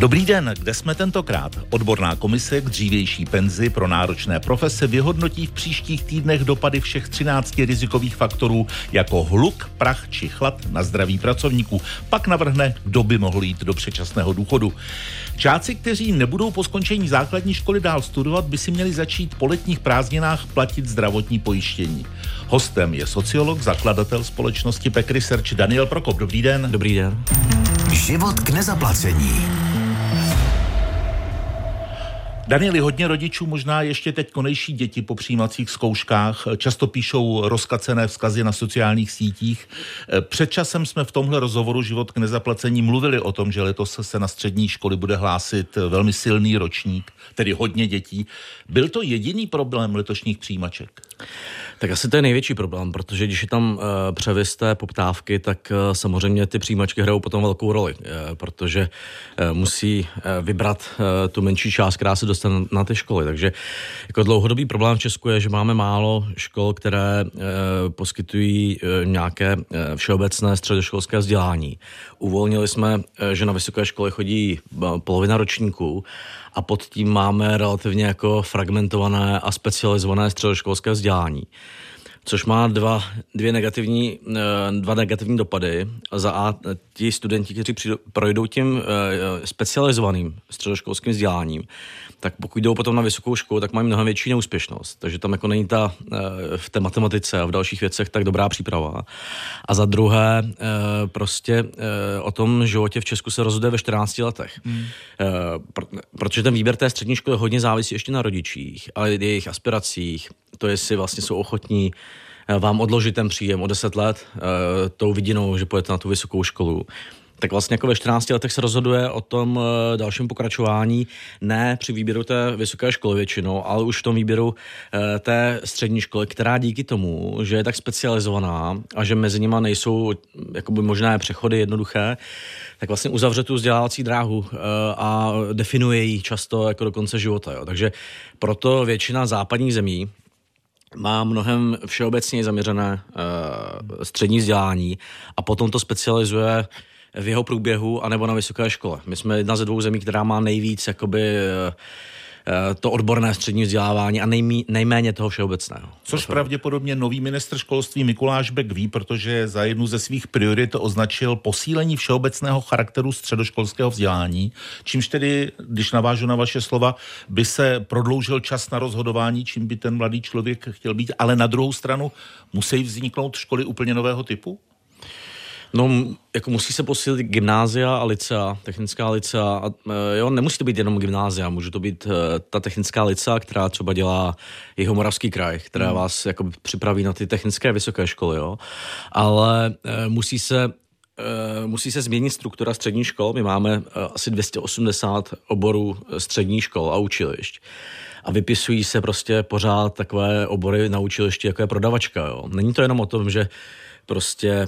Dobrý den, kde jsme tentokrát? Odborná komise k dřívější penzi pro náročné profese vyhodnotí v příštích týdnech dopady všech 13 rizikových faktorů jako hluk, prach či chlad na zdraví pracovníků. Pak navrhne, kdo by mohl jít do předčasného důchodu. Žáci, kteří nebudou po skončení základní školy dál studovat, by si měli začít po letních prázdninách platit zdravotní pojištění. Hostem je sociolog, zakladatel společnosti Pek Research Daniel Prokop. Dobrý den. Dobrý den. Život k nezaplacení. Danieli, hodně rodičů možná ještě teď konejší děti po přijímacích zkouškách. Často píšou rozkacené vzkazy na sociálních sítích. Před časem jsme v tomhle rozhovoru Život k nezaplacení mluvili o tom, že letos se na střední školy bude hlásit velmi silný ročník, tedy hodně dětí. Byl to jediný problém letošních přijímaček? Tak asi to je největší problém, protože když je tam uh, převis té poptávky, tak uh, samozřejmě ty přijímačky hrajou potom velkou roli, uh, protože uh, musí uh, vybrat uh, tu menší část, která se dostane na ty školy. Takže jako dlouhodobý problém v Česku je, že máme málo škol, které uh, poskytují uh, nějaké uh, všeobecné středoškolské vzdělání. Uvolnili jsme, že na vysoké školy chodí polovina ročníků a pod tím máme relativně jako fragmentované a specializované středoškolské vzdělání což má dva, dvě negativní, eh, dva negativní dopady. Za A, ti studenti, kteří projdou tím eh, specializovaným středoškolským vzděláním, tak pokud jdou potom na vysokou školu, tak mají mnohem větší neúspěšnost. Takže tam jako není ta eh, v té matematice a v dalších věcech tak dobrá příprava. A za druhé, prostě o tom životě v Česku se rozhoduje ve 14 letech. Hmm. Protože ten výběr té střední školy hodně závisí ještě na rodičích, ale jejich aspiracích, to jestli vlastně jsou ochotní eh, vám odložit ten příjem o 10 let uh, tou vidinou, že pojete na tu vysokou školu. Tak vlastně jako ve 14 letech se rozhoduje o tom uh, dalším pokračování, ne při výběru té vysoké školy většinou, ale už v tom výběru té střední školy, která díky tomu, že je tak specializovaná a že mezi nimi nejsou jakoby možné přechody jednoduché, tak vlastně uzavře tu vzdělávací dráhu a definuje ji často jako do konce života. Jo. Takže proto většina západních zemí, má mnohem všeobecně zaměřené uh, střední vzdělání a potom to specializuje v jeho průběhu anebo na vysoké škole. My jsme jedna ze dvou zemí, která má nejvíc jakoby uh, to odborné střední vzdělávání a nejmí, nejméně toho všeobecného. Což pravděpodobně nový ministr školství Mikuláš Bek ví, protože za jednu ze svých priorit označil posílení všeobecného charakteru středoškolského vzdělání, čímž tedy, když navážu na vaše slova, by se prodloužil čas na rozhodování, čím by ten mladý člověk chtěl být, ale na druhou stranu musí vzniknout školy úplně nového typu? No, jako musí se posílit gymnázia a licea, technická licea. A, e, jo, nemusí to být jenom gymnázia, může to být e, ta technická licea, která třeba dělá jeho moravský kraj, která hmm. vás jako připraví na ty technické vysoké školy, jo. Ale e, musí se musí se změnit struktura střední škol. My máme asi 280 oborů střední škol a učilišť. A vypisují se prostě pořád takové obory na učilišti, jako je prodavačka. Jo. Není to jenom o tom, že prostě, e,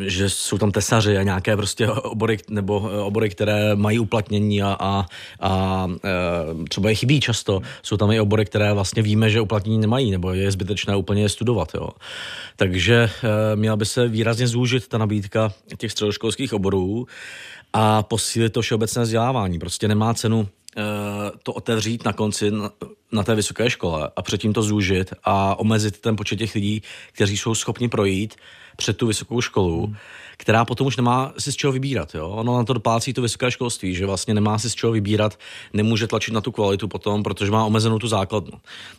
že jsou tam tesaři a nějaké prostě obory, nebo eh, obory, které mají uplatnění a, a, a e, třeba je chybí často. Jsou tam i obory, které vlastně víme, že uplatnění nemají, nebo je zbytečné úplně je studovat. Jo. Takže měla by se výrazně zúžit ta nabídka těch středoškolských oborů a posílit to všeobecné vzdělávání. Prostě nemá cenu Eh, to otevřít na konci na té vysoké škole a předtím to zúžit a omezit ten počet těch lidí, kteří jsou schopni projít před tu vysokou školu, hmm. která potom už nemá si z čeho vybírat. Jo? Ono na to doplácí to vysoké školství, že vlastně nemá si z čeho vybírat, nemůže tlačit na tu kvalitu potom, protože má omezenou tu základnu.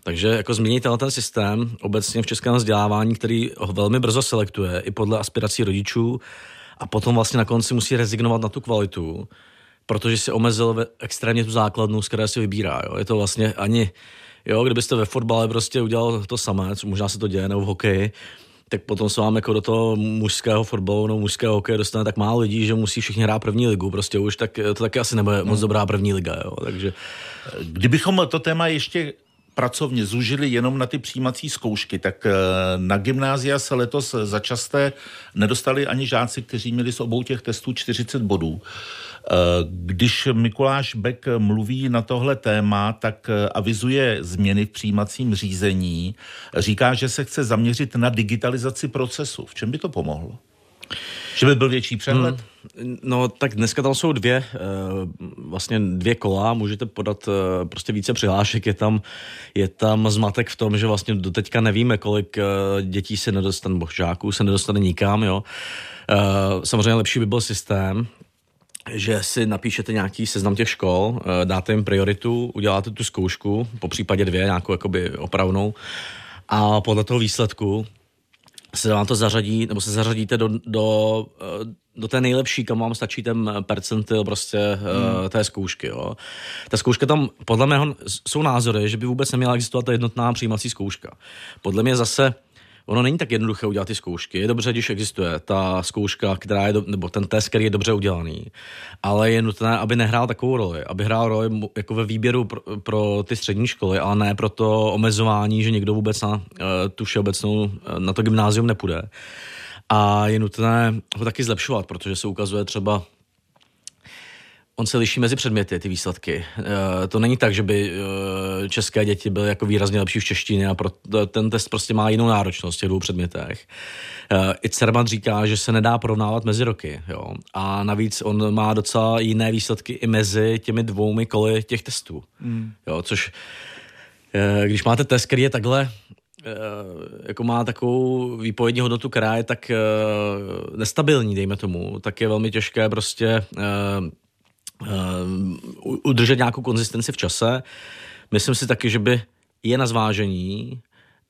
Takže jako změnit ten systém obecně v českém vzdělávání, který ho velmi brzo selektuje i podle aspirací rodičů a potom vlastně na konci musí rezignovat na tu kvalitu, protože si omezil extrémně tu základnu, z které si vybírá. Jo. Je to vlastně ani, jo, kdybyste ve fotbale prostě udělal to samé, co možná se to děje, nebo v hokeji, tak potom se vám jako do toho mužského fotbalu nebo mužského hokeje dostane tak málo lidí, že musí všichni hrát první ligu. Prostě už tak, to taky asi nebude moc hmm. dobrá první liga. Jo. Takže... Kdybychom to téma ještě pracovně zužili jenom na ty přijímací zkoušky, tak eh, na gymnázia se letos začasté nedostali ani žáci, kteří měli z obou těch testů 40 bodů. Eh, když Mikuláš Beck mluví na tohle téma, tak eh, avizuje změny v přijímacím řízení. Říká, že se chce zaměřit na digitalizaci procesu. V čem by to pomohlo? Že by byl větší přehled? Hmm. No tak dneska tam jsou dvě, eh, vlastně dvě kola, můžete podat eh, prostě více přihlášek, je tam, je tam zmatek v tom, že vlastně doteďka nevíme, kolik dětí se nedostane, nebo žáků se nedostane nikam, jo. Samozřejmě lepší by byl systém, že si napíšete nějaký seznam těch škol, dáte jim prioritu, uděláte tu zkoušku, po případě dvě, nějakou jakoby opravnou, a podle toho výsledku se vám to zařadí, nebo se zařadíte do, do, eh, do té nejlepší, kam vám stačí ten percentil prostě eh, hmm. té zkoušky. Jo. Ta zkouška tam, podle mého, jsou názory, že by vůbec neměla existovat ta jednotná přijímací zkouška. Podle mě zase ono není tak jednoduché udělat ty zkoušky. Je dobře, když existuje ta zkouška, která je, do, nebo ten test, který je dobře udělaný, ale je nutné, aby nehrál takovou roli, aby hrál roli jako ve výběru pro, pro ty střední školy, ale ne pro to omezování, že někdo vůbec na uh, tu všeobecnou, uh, na to gymnázium nepůjde. A je nutné ho taky zlepšovat, protože se ukazuje třeba on se liší mezi předměty, ty výsledky. E, to není tak, že by e, české děti byly jako výrazně lepší v češtině a pro, ten test prostě má jinou náročnost v těch dvou předmětech. E, I Cermat říká, že se nedá porovnávat mezi roky. Jo? A navíc on má docela jiné výsledky i mezi těmi dvoumi koly těch testů. Mm. Jo? Což když máte test, který je takhle jako má takovou výpovědní hodnotu, která je tak nestabilní, dejme tomu, tak je velmi těžké prostě uh, udržet nějakou konzistenci v čase. Myslím si taky, že by je na zvážení,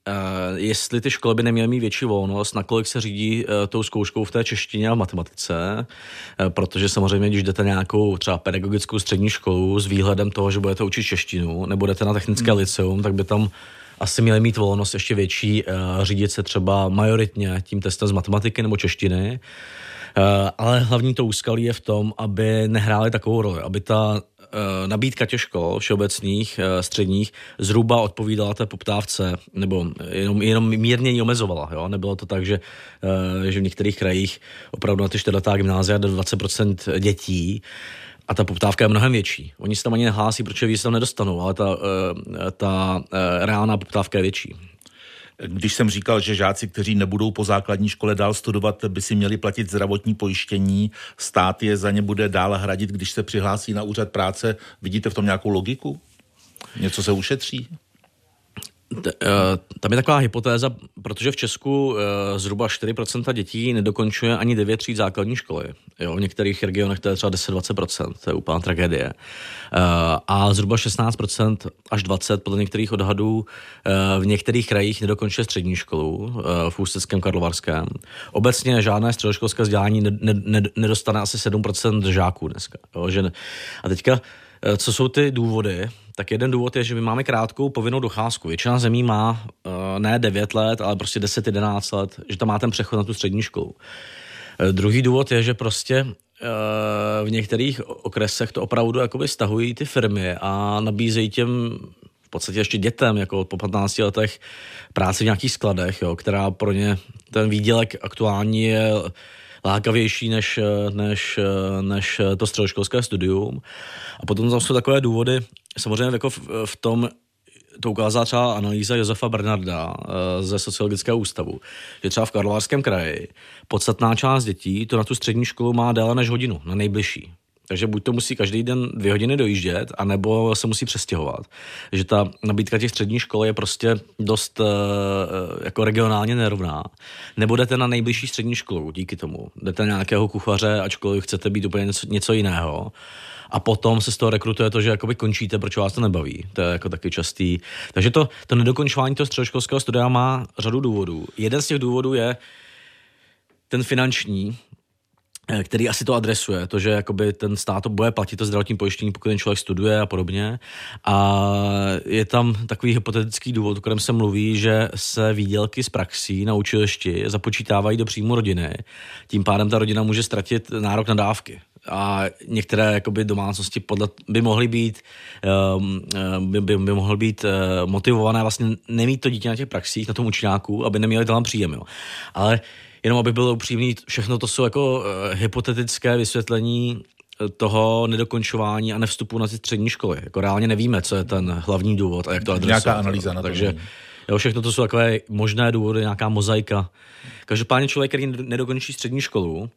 Uh, jestli ty školy by neměly mít větší volnost, nakolik se řídí uh, tou zkouškou v té češtině a v matematice, uh, protože samozřejmě, když jdete nějakou třeba pedagogickou střední školu s výhledem toho, že budete učit češtinu, nebo jdete na technické hmm. liceum, tak by tam asi měli mít volnost ještě větší, řídit se třeba majoritně tím testem z matematiky nebo češtiny. Eh, ale hlavní to úskalí je v tom, aby nehráli takovou roli, aby ta eh, nabídka těch škol všeobecných, eh, středních, zhruba odpovídala té poptávce, nebo jenom, jenom mírně ji omezovala. Jo? Nebylo to tak, že, že v některých krajích opravdu na ty čtyřletá gymnázia do 20% dětí a ta poptávka je mnohem větší. Oni se tam ani nehlásí, protože víc tam nedostanou, ale ta, ta reálná poptávka je větší. Když jsem říkal, že žáci, kteří nebudou po základní škole dál studovat, by si měli platit zdravotní pojištění, stát je za ně bude dál hradit, když se přihlásí na úřad práce, vidíte v tom nějakou logiku? Něco se ušetří? Eh, tam je taková hypotéza, protože v Česku eh, zhruba 4% dětí nedokončuje ani 9 tříd základní školy. Jo, v některých regionech to je třeba 10-20%, to je úplná tragédie. Eh, a zhruba 16% až 20% podle některých odhadů v některých krajích nedokončuje střední školu, v Ústeckém Karlovarském. Obecně žádné středoškolské vzdělání nedostane asi 7% žáků dneska. Jo, že a teďka co jsou ty důvody? Tak jeden důvod je, že my máme krátkou povinnou docházku. Většina zemí má uh, ne 9 let, ale prostě 10-11 let, že tam má ten přechod na tu střední školu. Uh, druhý důvod je, že prostě uh, v některých okresech to opravdu jakoby stahují ty firmy a nabízejí těm v podstatě ještě dětem, jako po 15 letech práci v nějakých skladech, jo, která pro ně ten výdělek aktuální je lákavější než, než, než to středoškolské studium. A potom tam jsou takové důvody, samozřejmě jako v, v tom, to ukázala třeba analýza Josefa Bernarda eh, ze Sociologického ústavu, že třeba v Karlovarském kraji podstatná část dětí to na tu střední školu má déle než hodinu, na nejbližší. Takže buď to musí každý den dvě hodiny dojíždět, anebo se musí přestěhovat. Že ta nabídka těch středních škol je prostě dost uh, jako regionálně nerovná. Nebo jdete na nejbližší střední školu díky tomu. Jdete na nějakého kuchaře, ačkoliv chcete být úplně něco, něco jiného a potom se z toho rekrutuje to, že jakoby končíte, proč vás to nebaví. To je jako taky častý. Takže to, to nedokončování toho středoškolského studia má řadu důvodů. Jeden z těch důvodů je ten finanční, eh, který asi to adresuje, to, že jakoby ten stát to bude platit to zdravotní pojištění, pokud ten člověk studuje a podobně. A je tam takový hypotetický důvod, o kterém se mluví, že se výdělky z praxí na učilišti započítávají do příjmu rodiny. Tím pádem ta rodina může ztratit nárok na dávky a některé jakoby, domácnosti podle, by mohly být um, by, by, by mohly být uh, motivované vlastně nemít to dítě na těch praxích, na tom učňáku, aby neměli tam příjem. Jo. Ale jenom aby bylo upřímný, všechno to jsou jako uh, hypotetické vysvětlení toho nedokončování a nevstupu na ty střední školy. Jako reálně nevíme, co je ten hlavní důvod a jak to adresovat. Nějaká analýza na to. Takže jo, všechno to jsou takové možné důvody, nějaká mozaika. Každopádně člověk, který nedokončí střední školu,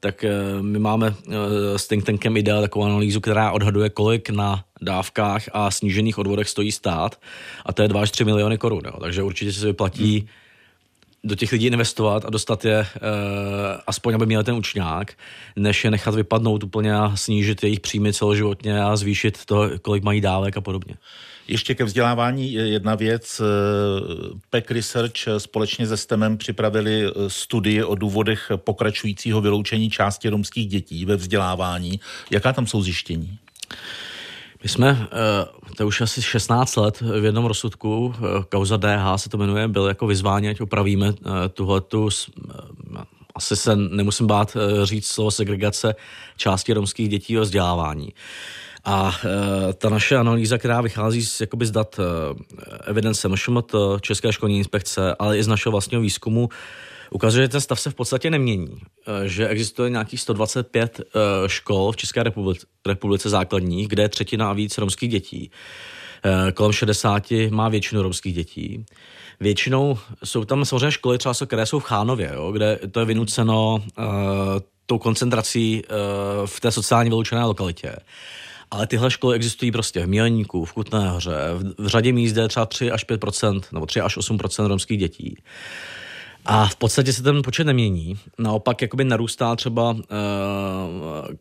tak eh, my máme eh, s think tankem IDEA takovou analýzu, která odhaduje, kolik na dávkách a snížených odvodech stojí stát a to je 2 až 3 miliony korun. Jo. Takže určitě se vyplatí hmm do těch lidí investovat a dostat je uh, aspoň, aby měli ten učňák, než je nechat vypadnout úplně a snížit jejich příjmy celoživotně a zvýšit to, kolik mají dávek a podobně. Ještě ke vzdělávání jedna věc. PEC Research společně se STEMem připravili studii o důvodech pokračujícího vyloučení části romských dětí ve vzdělávání. Jaká tam jsou zjištění? My jsme, eh, to už asi 16 let v jednom rozsudku, eh, kauza DH se to jmenuje, byl jako vyzváni, ať opravíme eh, tuhletu, asi se nemusím bát říct slovo segregace části romských dětí o vzdělávání. A ta naše analýza, která vychází z, jakoby z dat evidence MŠMT, České školní inspekce, ale i z našeho vlastního výzkumu, ukazuje, že ten stav se v podstatě nemění. Eh, že existuje nějakých 125 eh, škol v České republice, republice základních, kde je třetina a víc romských dětí. Eh, kolem 60 má většinu romských dětí. Většinou jsou tam samozřejmě školy, třeba které jsou v Chánově, jo, kde to je vynuceno uh, tou koncentrací uh, v té sociálně vyloučené lokalitě. Ale tyhle školy existují prostě v Mělníku, v Kutné hoře, v, v řadě míst je třeba 3 až 5 nebo 3 až 8% romských dětí. A v podstatě se ten počet nemění. Naopak jakoby narůstá třeba uh,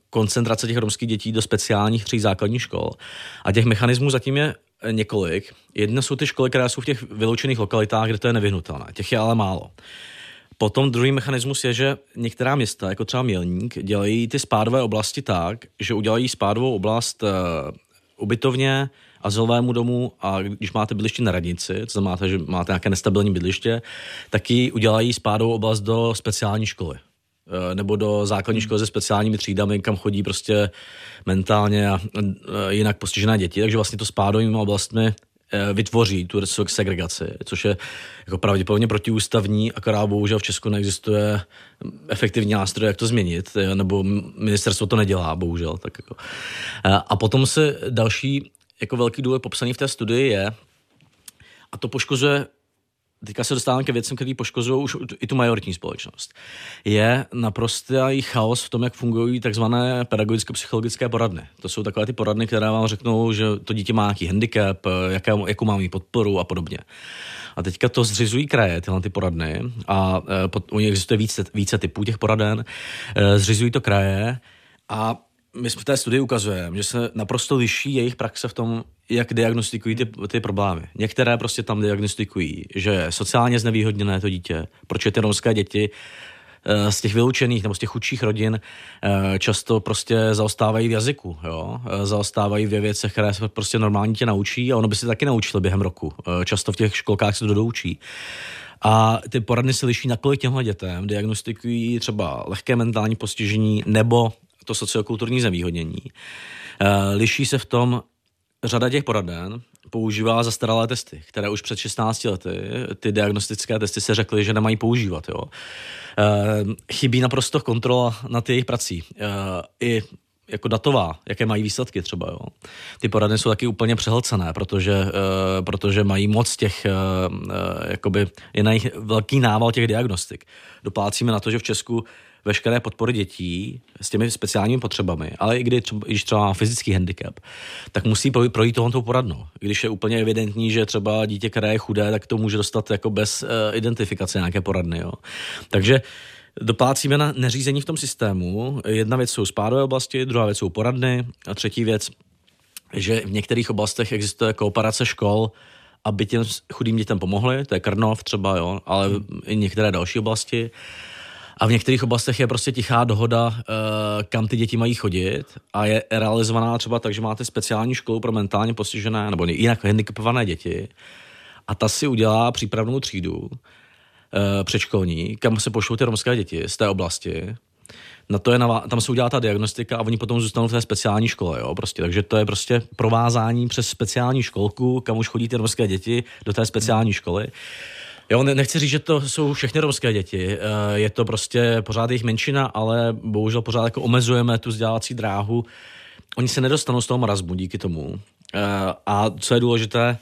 koncentrace těch romských dětí do speciálních tří základních škol. A těch mechanismů zatím je několik. Jedno jsou ty školy, které jsou v těch vyloučených lokalitách, kde to je nevyhnutelné. Těch je ale málo. Potom druhý mechanismus je, že některá města, jako třeba Mělník, dělají ty spádové oblasti tak, že udělají spádovou oblast uh, ubytovně, azylovému domu a když máte bydliště na radnici, to znamená, že máte nějaké nestabilní bydliště, tak ji udělají spádovou oblast do speciální školy eh, nebo do základní školy se speciálními třídami, kam chodí prostě mentálně a eh, jinak postižené děti. Takže vlastně to spádovými oblastmi eh, vytvoří tu segregaci, což je jako pravděpodobně protiústavní, akorát bohužel v Česku neexistuje efektivní nástroj, jak to změnit, nebo ministerstvo to nedělá, bohužel. Tak jako. A potom se další jako velký důvod popsaný v té studii je, a to poškozuje teďka se dostávám ke věcem, které poškozují už i tu majoritní společnost, je naprostý chaos v tom, jak fungují takzvané pedagogicko-psychologické poradny. To jsou takové ty poradny, které vám řeknou, že to dítě má nějaký handicap, jaké, jakou má mít podporu a podobně. A teďka to zřizují kraje, tyhle ty poradny, a e, pod, u nich existuje více, více typů těch poraden, e, zřizují to kraje a my v té studii ukazujeme, že se naprosto liší jejich praxe v tom, jak diagnostikují ty, ty problémy. Některé prostě tam diagnostikují, že sociálně znevýhodněné to dítě, proč je ty romské děti eh, z těch vyloučených nebo z těch chudších rodin eh, často prostě zaostávají v jazyku, jo? Eh, zaostávají ve věcech, které se prostě normálně tě naučí a ono by se taky naučilo během roku. Často v těch školkách se to doučí. A ty poradny se liší, nakolik těmhle dětem diagnostikují třeba lehké mentální postižení nebo to sociokulturní znevýhodnění. Eh, liší se v tom, řada těch poraden používá zastaralé testy, které už před 16 lety, ty diagnostické testy se řekly, že nemají používat. Jo. Eh, chybí naprosto kontrola nad jejich prací. Eh, I jako datová, jaké mají výsledky třeba. Jo. Ty poradny jsou taky úplně přehlcené, protože, protože mají moc těch, jakoby je na nich velký nával těch diagnostik. Doplácíme na to, že v Česku veškeré podpory dětí s těmi speciálními potřebami, ale i kdy třeba, když třeba má fyzický handicap, tak musí projít tohoto poradnou. Když je úplně evidentní, že třeba dítě, které je chudé, tak to může dostat jako bez uh, identifikace nějaké poradny. Jo. Takže doplácíme na neřízení v tom systému. Jedna věc jsou spádové oblasti, druhá věc jsou poradny a třetí věc, že v některých oblastech existuje kooperace škol, aby těm chudým dětem pomohli, to je Krnov třeba, jo, ale i některé další oblasti. A v některých oblastech je prostě tichá dohoda, eh, kam ty děti mají chodit a je realizovaná třeba tak, že máte speciální školu pro mentálně postižené nebo jinak handicapované děti a ta si udělá přípravnou třídu eh, předškolní, kam se pošlou ty romské děti z té oblasti. Na to je navá- tam se udělá ta diagnostika a oni potom zůstanou v té speciální škole. Jo? Prostě, takže to je prostě provázání přes speciální školku, kam už chodí ty romské děti do té speciální školy. Jo, nechci říct, že to jsou všechny romské děti. Eh, je to prostě pořád jejich menšina, ale bohužel pořád jako omezujeme tu vzdělávací dráhu. Oni se nedostanou z toho marazmu díky tomu. Eh, a co je důležité,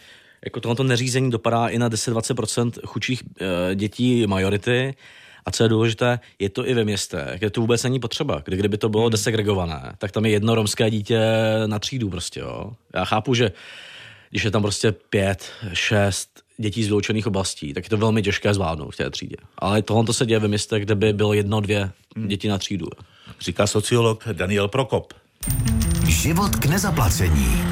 jako tohoto neřízení dopadá i na 10-20% chudších eh, dětí majority A co je důležité, je to i ve městech, kde to vůbec není potřeba. Kdy, kdyby to bylo hmm. desegregované, tak tam je jedno romské dítě na třídu prostě, jo. Já chápu, že když je tam prostě pět, šest dětí z vyloučených oblastí, tak je to velmi těžké zvládnout v té třídě. Ale tohle to se děje ve městech, kde by bylo jedno, dvě hmm. děti na třídu. Říká sociolog Daniel Prokop. Život k nezaplacení.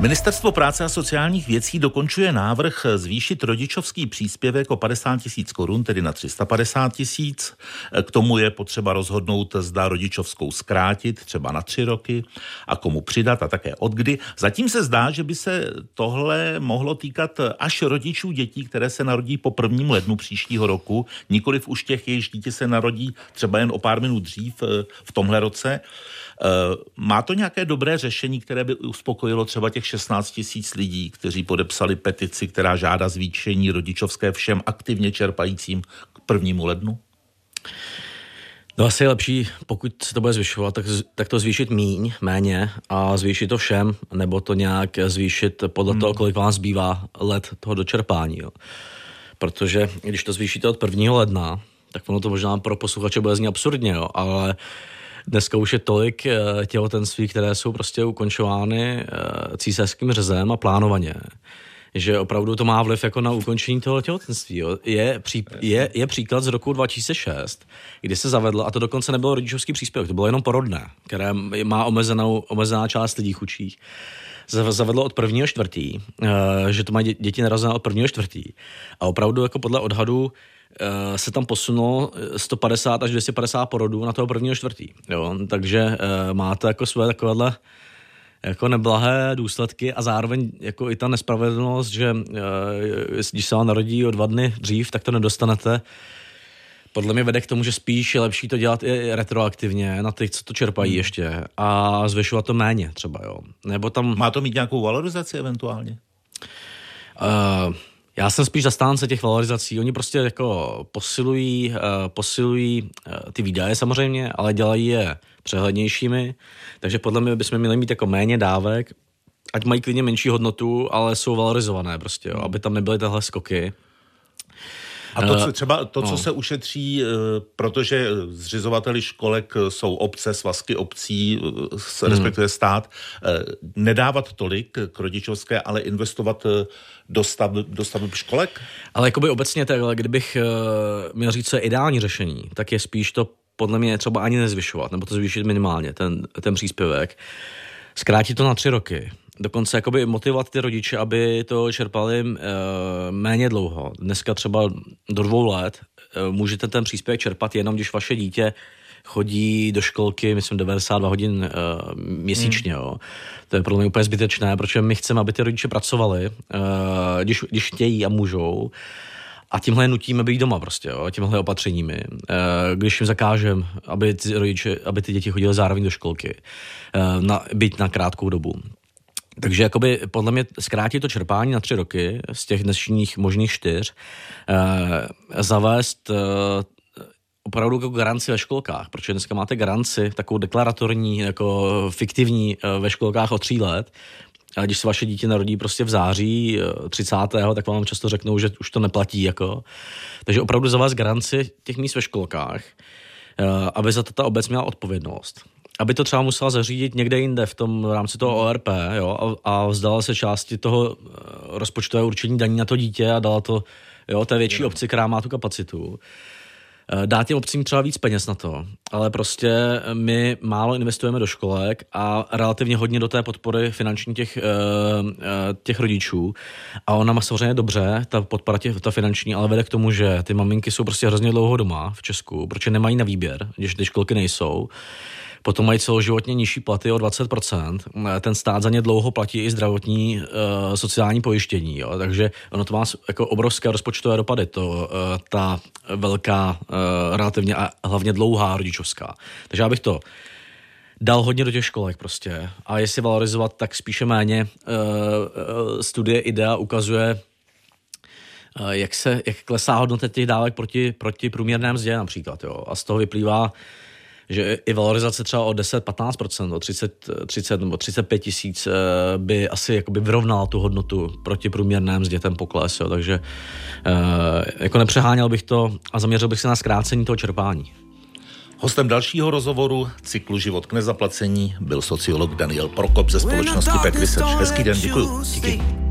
Ministerstvo práce a sociálních věcí dokončuje návrh zvýšit rodičovský příspěvek o 50 tisíc korun, tedy na 350 tisíc. K tomu je potřeba rozhodnout, zda rodičovskou zkrátit třeba na tři roky a komu přidat a také od kdy. Zatím se zdá, že by se tohle mohlo týkat až rodičů dětí, které se narodí po prvním lednu příštího roku, nikoliv už těch, jejichž dítě se narodí třeba jen o pár minut dřív eh, v tomhle roce. Eh, má to nějaké dobré řešení, které by uspokojilo třeba těch 16 tisíc lidí, kteří podepsali petici, která žádá zvýšení rodičovské všem aktivně čerpajícím k prvnímu lednu? No asi je lepší, pokud se to bude zvyšovat, tak, tak to zvýšit míň, méně a zvýšit to všem, nebo to nějak zvýšit podle hmm. toho, kolik vám zbývá let toho dočerpání. Jo. Protože když to zvýšíte od 1. ledna, tak ono to možná pro posluchače bude znít absurdně, jo, ale Dneska už je tolik eh, těhotenství, které jsou prostě ukončovány eh, císařským řezem a plánovaně že opravdu to má vliv jako na ukončení toho těhotenství. Jo. Je, pří, je, je příklad z roku 2006, kdy se zavedlo, a to dokonce nebylo rodičovský příspěvek, to bylo jenom porodné, které má omezenou, omezená část lidí chudších. Zavedlo od prvního čtvrtý, eh, že to mají děti narozené od prvního čtvrtý. A opravdu jako podle odhadu Eh, se tam posunulo 150 až 250 porodů na toho prvního čtvrtí. Jo? Takže máte jako své takovéhle jako neblahé důsledky a zároveň jako i ta nespravedlnost, že uh, když se vám narodí o dva dny dřív, tak to nedostanete. Podle mě vede k tomu, že spíš je lepší to dělat i retroaktivně na těch, co to čerpají hmm. ještě a zvyšovat to méně třeba, jo. Nebo tam... Má to mít nějakou valorizaci eventuálně? Uh, já jsem spíš zastánce těch valorizací. Oni prostě jako posilují, uh, posilují uh, ty výdaje samozřejmě, ale dělají je přehlednějšími. Takže podle mě bychom měli mít jako méně dávek, ať mají klidně menší hodnotu, ale jsou valorizované prostě, jo, aby tam nebyly tyhle skoky. A to, co, třeba to, co no. se ušetří, eh, protože zřizovateli školek jsou obce, svazky obcí, hmm. respektive stát, nedávat tolik k rodičovské, ale investovat do, stav, do staveb školek? Ale jakoby obecně takhle, kdybych uh, měl říct, co je ideální řešení, tak je spíš to podle mě třeba ani nezvyšovat, nebo to zvýšit minimálně, ten, ten příspěvek. Zkrátit to na tři roky. Dokonce jakoby motivovat ty rodiče, aby to čerpali uh, méně dlouho. Dneska třeba do dvou let uh, můžete ten příspěvek čerpat jenom, když vaše dítě chodí do školky, myslím, 92 hodin uh, měsíčně. Hmm. Jo. To je pro mě úplně zbytečné, protože my chceme, aby ty rodiče pracovali, uh, když, když chtějí a můžou. A tímhle nutíme být doma prostě, jo, tímhle opatřeními. Uh, když jim zakážem, aby ty, rodiče, aby ty děti chodily zároveň do školky, uh, na, být na krátkou dobu. Takže jakoby podle mě zkrátit to čerpání na tři roky z těch dnešních možných čtyř, uh, zavést uh, opravdu jako garanci ve školkách, protože dneska máte garanci, takovou deklaratorní, jako fiktivní eh, ve školkách o tří let, když se vaše dítě narodí prostě v září 30. Eh, tak vám často řeknou, že už to neplatí. Jako. Takže opravdu za vás garanci těch míst ve školkách, eh, aby za to ta obec měla odpovědnost. Aby to třeba musela zařídit někde jinde v tom v rámci toho ORP jo, a, a vzdala se části toho rozpočtového určení daní na to dítě a dala to jo, té větší obci, která má tu kapacitu. Eh, dát těm obcím třeba víc peněz na to, ale prostě my málo investujeme do školek a relativně hodně do té podpory finanční těch, eh, eh, těch rodičů. A ona má samozřejmě dobře, ta podpora těch, ta finanční, ale vede k tomu, že ty maminky jsou prostě hrozně dlouho doma v Česku, protože nemají na výběr, když ty školky nejsou potom mají celoživotně nižší platy o 20%. Ten stát za ně dlouho platí i zdravotní uh, sociální pojištění, jo? takže ono to má jako obrovské rozpočtové dopady, to, uh, ta velká, uh, relativně a hlavně dlouhá rodičovská. Takže já bych to dal hodně do těch školek prostě. A jestli valorizovat, tak spíše méně. Uh, studie IDEA ukazuje, jak se jak klesá hodnota těch dávek proti, proti průměrné mzdě například. Jo? A z toho vyplývá, že i valorizace třeba o 10-15%, o 30, 30 nebo 35 tisíc eh, by asi jakoby vyrovnala tu hodnotu proti průměrném s dětem pokles, jo. takže eh, jako nepřeháněl bych to a zaměřil bych se na zkrácení toho čerpání. Hostem dalšího rozhovoru cyklu Život k nezaplacení byl sociolog Daniel Prokop ze společnosti Pet Research. Hezký den, děkuji. Díky.